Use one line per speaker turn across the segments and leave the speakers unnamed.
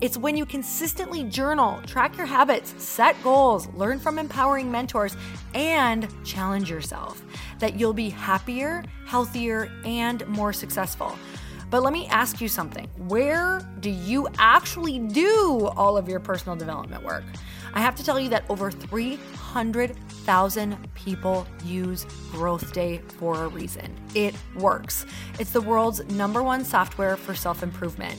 It's when you consistently journal, track your habits, set goals, learn from empowering mentors, and challenge yourself that you'll be happier, healthier, and more successful. But let me ask you something. Where do you actually do all of your personal development work? I have to tell you that over 300,000 people use Growth Day for a reason. It works. It's the world's number one software for self improvement.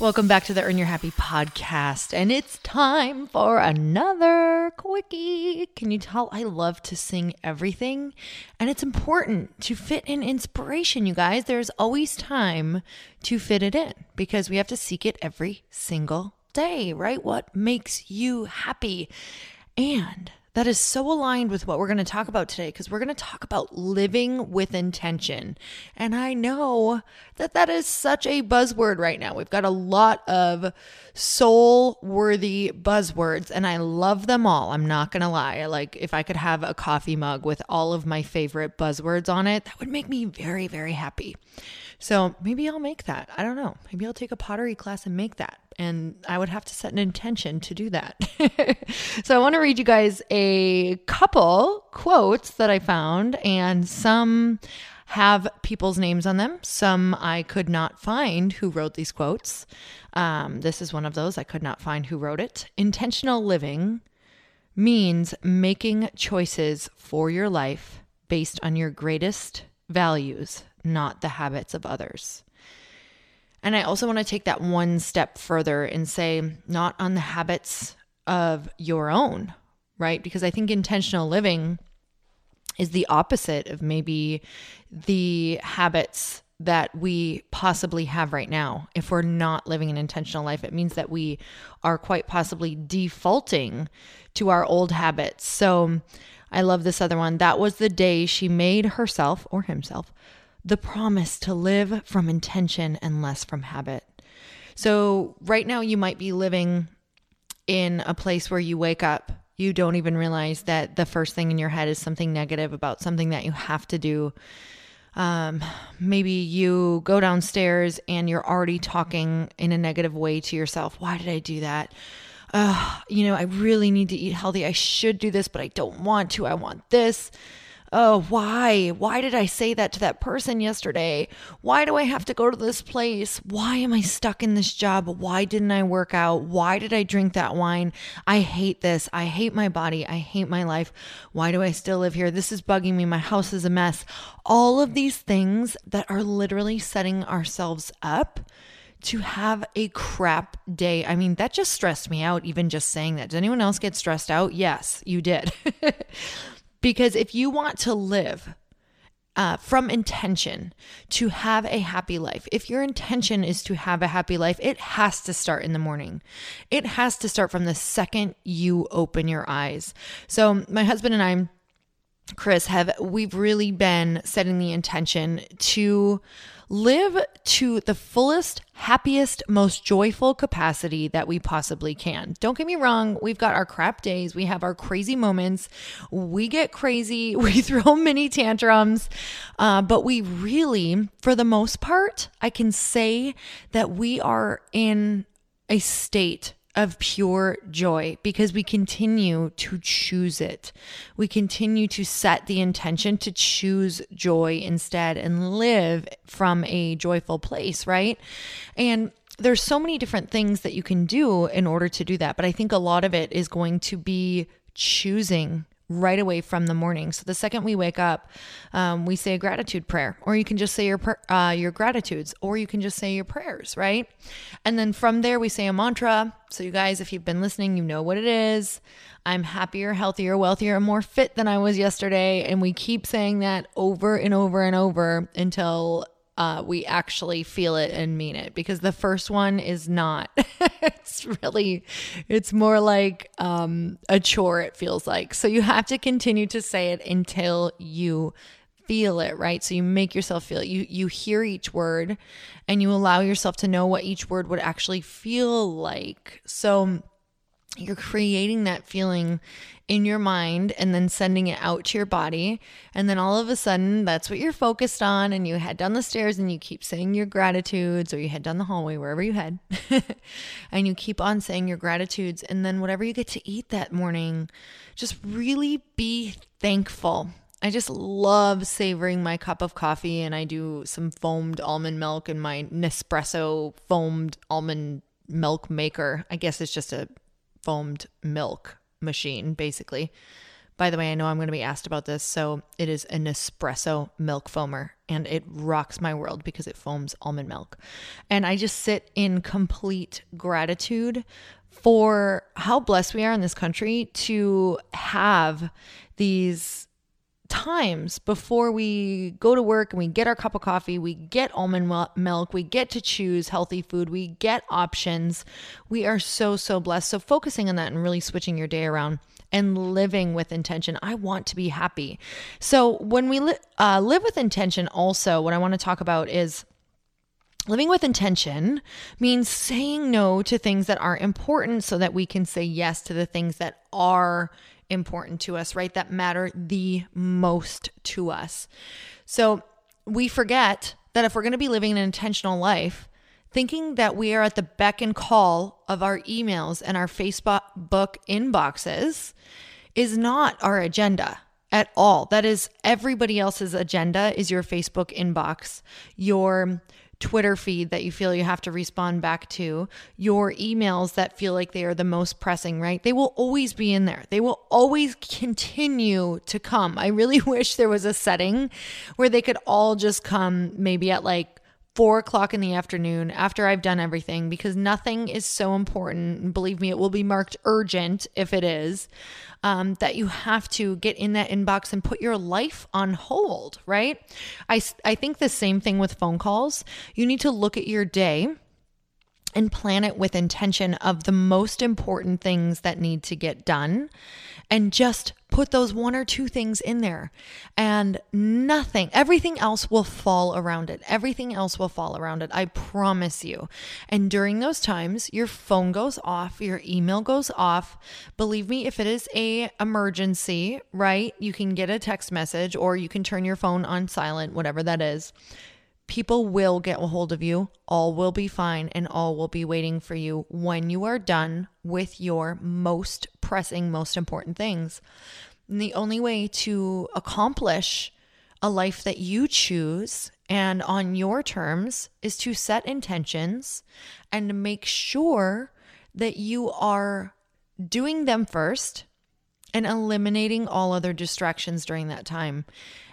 Welcome back to the Earn Your Happy podcast. And it's time for another quickie. Can you tell I love to sing everything? And it's important to fit in inspiration, you guys. There's always time to fit it in because we have to seek it every single day, right? What makes you happy? And that is so aligned with what we're going to talk about today because we're going to talk about living with intention. And I know that that is such a buzzword right now. We've got a lot of soul worthy buzzwords and I love them all. I'm not going to lie. Like if I could have a coffee mug with all of my favorite buzzwords on it, that would make me very, very happy. So maybe I'll make that. I don't know. Maybe I'll take a pottery class and make that and I would have to set an intention to do that. so I want to read you guys a couple quotes that I found, and some have people's names on them. Some I could not find who wrote these quotes. Um, this is one of those I could not find who wrote it. Intentional living means making choices for your life based on your greatest values, not the habits of others. And I also want to take that one step further and say, not on the habits of your own, right? Because I think intentional living is the opposite of maybe the habits that we possibly have right now. If we're not living an intentional life, it means that we are quite possibly defaulting to our old habits. So I love this other one. That was the day she made herself or himself the promise to live from intention and less from habit. So, right now, you might be living in a place where you wake up, you don't even realize that the first thing in your head is something negative about something that you have to do. Um, maybe you go downstairs and you're already talking in a negative way to yourself. Why did I do that? Uh, you know, I really need to eat healthy. I should do this, but I don't want to. I want this oh, why? Why did I say that to that person yesterday? Why do I have to go to this place? Why am I stuck in this job? Why didn't I work out? Why did I drink that wine? I hate this. I hate my body. I hate my life. Why do I still live here? This is bugging me. My house is a mess. All of these things that are literally setting ourselves up to have a crap day. I mean, that just stressed me out, even just saying that. Does anyone else get stressed out? Yes, you did. Because if you want to live uh, from intention to have a happy life, if your intention is to have a happy life, it has to start in the morning. It has to start from the second you open your eyes. So, my husband and I, Chris, have we've really been setting the intention to live to the fullest, happiest, most joyful capacity that we possibly can. Don't get me wrong, we've got our crap days, we have our crazy moments, we get crazy, we throw mini tantrums, uh, but we really, for the most part, I can say that we are in a state of pure joy because we continue to choose it. We continue to set the intention to choose joy instead and live from a joyful place, right? And there's so many different things that you can do in order to do that, but I think a lot of it is going to be choosing right away from the morning. So the second we wake up, um, we say a gratitude prayer, or you can just say your uh, your gratitudes, or you can just say your prayers, right? And then from there we say a mantra. So you guys, if you've been listening, you know what it is. I'm happier, healthier, wealthier, and more fit than I was yesterday, and we keep saying that over and over and over until uh, we actually feel it and mean it because the first one is not. it's really, it's more like um, a chore, it feels like. So you have to continue to say it until you feel it right so you make yourself feel it you you hear each word and you allow yourself to know what each word would actually feel like so you're creating that feeling in your mind and then sending it out to your body. And then all of a sudden, that's what you're focused on. And you head down the stairs and you keep saying your gratitudes, or you head down the hallway, wherever you head, and you keep on saying your gratitudes. And then whatever you get to eat that morning, just really be thankful. I just love savoring my cup of coffee, and I do some foamed almond milk in my Nespresso foamed almond milk maker. I guess it's just a foamed milk machine, basically. By the way, I know I'm going to be asked about this. So it is an espresso milk foamer and it rocks my world because it foams almond milk. And I just sit in complete gratitude for how blessed we are in this country to have these times before we go to work and we get our cup of coffee, we get almond milk, we get to choose healthy food, we get options. We are so, so blessed. So, focusing on that and really switching your day around and living with intention. I want to be happy. So, when we li- uh, live with intention, also, what I want to talk about is. Living with intention means saying no to things that are important so that we can say yes to the things that are important to us, right? That matter the most to us. So we forget that if we're going to be living an intentional life, thinking that we are at the beck and call of our emails and our Facebook inboxes is not our agenda at all. That is everybody else's agenda is your Facebook inbox. Your Twitter feed that you feel you have to respond back to, your emails that feel like they are the most pressing, right? They will always be in there. They will always continue to come. I really wish there was a setting where they could all just come maybe at like four o'clock in the afternoon after I've done everything because nothing is so important. Believe me, it will be marked urgent if it is. Um, that you have to get in that inbox and put your life on hold, right? I, I think the same thing with phone calls. You need to look at your day and plan it with intention of the most important things that need to get done and just put those one or two things in there and nothing everything else will fall around it. Everything else will fall around it i promise you. And during those times your phone goes off your email goes off. Believe me if it is a emergency right you can get a text message or you can turn your phone on silent whatever that is People will get a hold of you. All will be fine and all will be waiting for you when you are done with your most pressing, most important things. And the only way to accomplish a life that you choose and on your terms is to set intentions and make sure that you are doing them first and eliminating all other distractions during that time.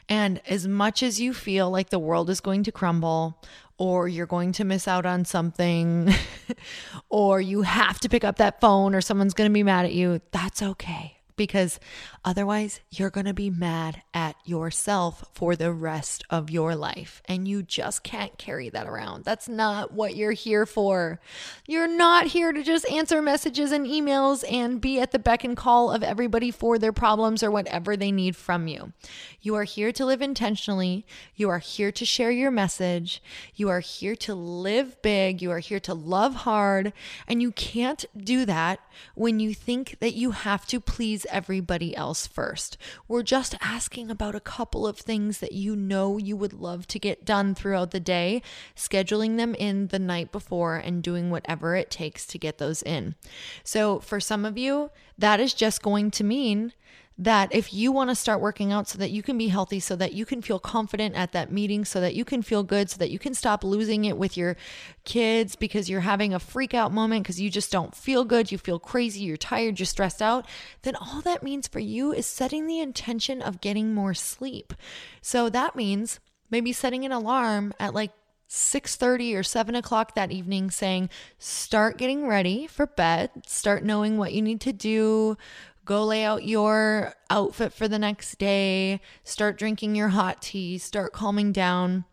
And as much as you feel like the world is going to crumble, or you're going to miss out on something, or you have to pick up that phone, or someone's going to be mad at you, that's okay because otherwise you're going to be mad at yourself for the rest of your life. And you just can't carry that around. That's not what you're here for. You're not here to just answer messages and emails and be at the beck and call of everybody for their problems or whatever they need from you. You are here to live intentionally. You are here to share your message. You are here to live big. You are here to love hard. And you can't do that when you think that you have to please everybody else first. We're just asking about a couple of things that you know you would love to get done throughout the day, scheduling them in the night before and doing whatever it takes to get those in. So, for some of you, that is just going to mean that if you want to start working out so that you can be healthy, so that you can feel confident at that meeting, so that you can feel good, so that you can stop losing it with your kids because you're having a freak out moment because you just don't feel good, you feel crazy, you're tired, you're stressed out, then all that means for you is setting the intention of getting more sleep. So that means maybe setting an alarm at like 6:30 or 7 o'clock that evening saying start getting ready for bed start knowing what you need to do Go lay out your outfit for the next day. Start drinking your hot tea. Start calming down.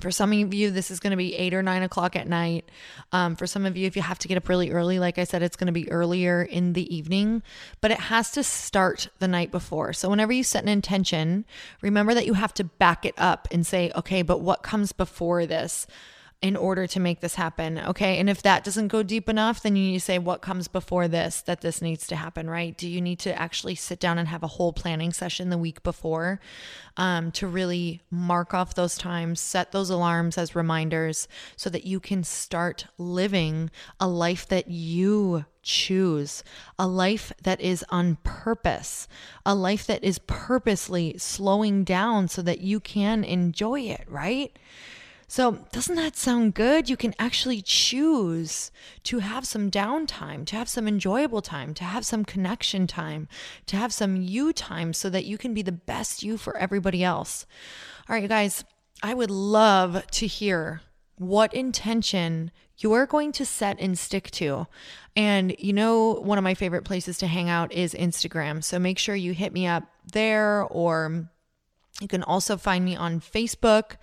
For some of you, this is going to be eight or nine o'clock at night. Um, for some of you, if you have to get up really early, like I said, it's going to be earlier in the evening, but it has to start the night before. So, whenever you set an intention, remember that you have to back it up and say, okay, but what comes before this? In order to make this happen. Okay. And if that doesn't go deep enough, then you need to say what comes before this that this needs to happen, right? Do you need to actually sit down and have a whole planning session the week before um, to really mark off those times, set those alarms as reminders so that you can start living a life that you choose, a life that is on purpose, a life that is purposely slowing down so that you can enjoy it, right? So, doesn't that sound good? You can actually choose to have some downtime, to have some enjoyable time, to have some connection time, to have some you time so that you can be the best you for everybody else. All right, you guys, I would love to hear what intention you're going to set and stick to. And you know, one of my favorite places to hang out is Instagram. So make sure you hit me up there or you can also find me on Facebook,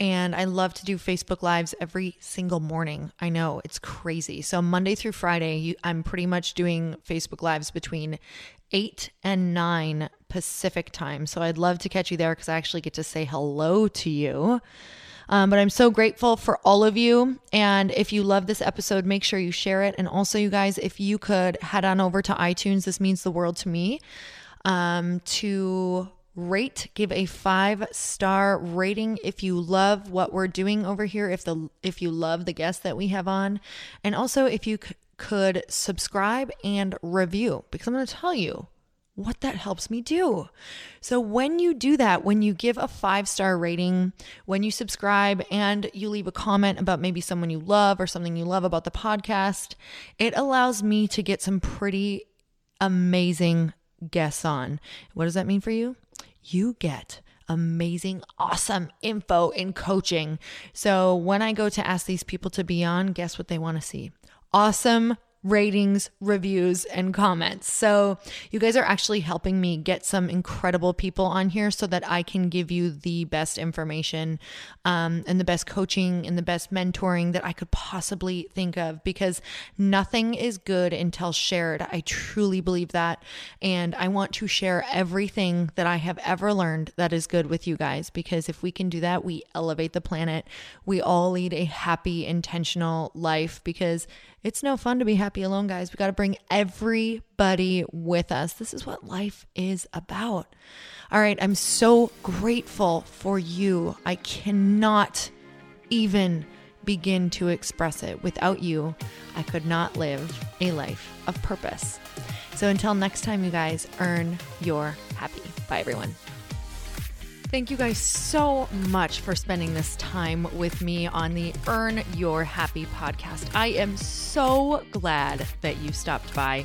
and I love to do Facebook Lives every single morning. I know it's crazy. So, Monday through Friday, you, I'm pretty much doing Facebook Lives between 8 and 9 Pacific time. So, I'd love to catch you there because I actually get to say hello to you. Um, but I'm so grateful for all of you. And if you love this episode, make sure you share it. And also, you guys, if you could head on over to iTunes, this means the world to me, um, to rate give a five star rating if you love what we're doing over here if the if you love the guests that we have on and also if you c- could subscribe and review because i'm going to tell you what that helps me do. So when you do that, when you give a five star rating, when you subscribe and you leave a comment about maybe someone you love or something you love about the podcast, it allows me to get some pretty amazing guests on. What does that mean for you? You get amazing, awesome info in coaching. So when I go to ask these people to be on, guess what they want to see? Awesome ratings, reviews, and comments. So, you guys are actually helping me get some incredible people on here so that I can give you the best information um, and the best coaching and the best mentoring that I could possibly think of because nothing is good until shared. I truly believe that. And I want to share everything that I have ever learned that is good with you guys because if we can do that, we elevate the planet. We all lead a happy, intentional life because it's no fun to be happy alone, guys. We got to bring everybody with us. This is what life is about. All right, I'm so grateful for you. I cannot even begin to express it. Without you, I could not live a life of purpose. So until next time, you guys, earn your happy. Bye, everyone. Thank you guys so much for spending this time with me on the Earn Your Happy podcast. I am so glad that you stopped by.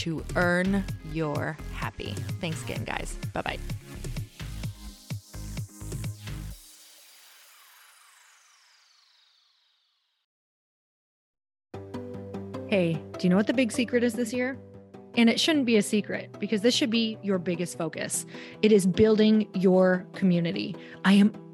to earn your happy. Thanks again, guys. Bye bye. Hey, do you know what the big secret is this year? And it shouldn't be a secret because this should be your biggest focus. It is building your community. I am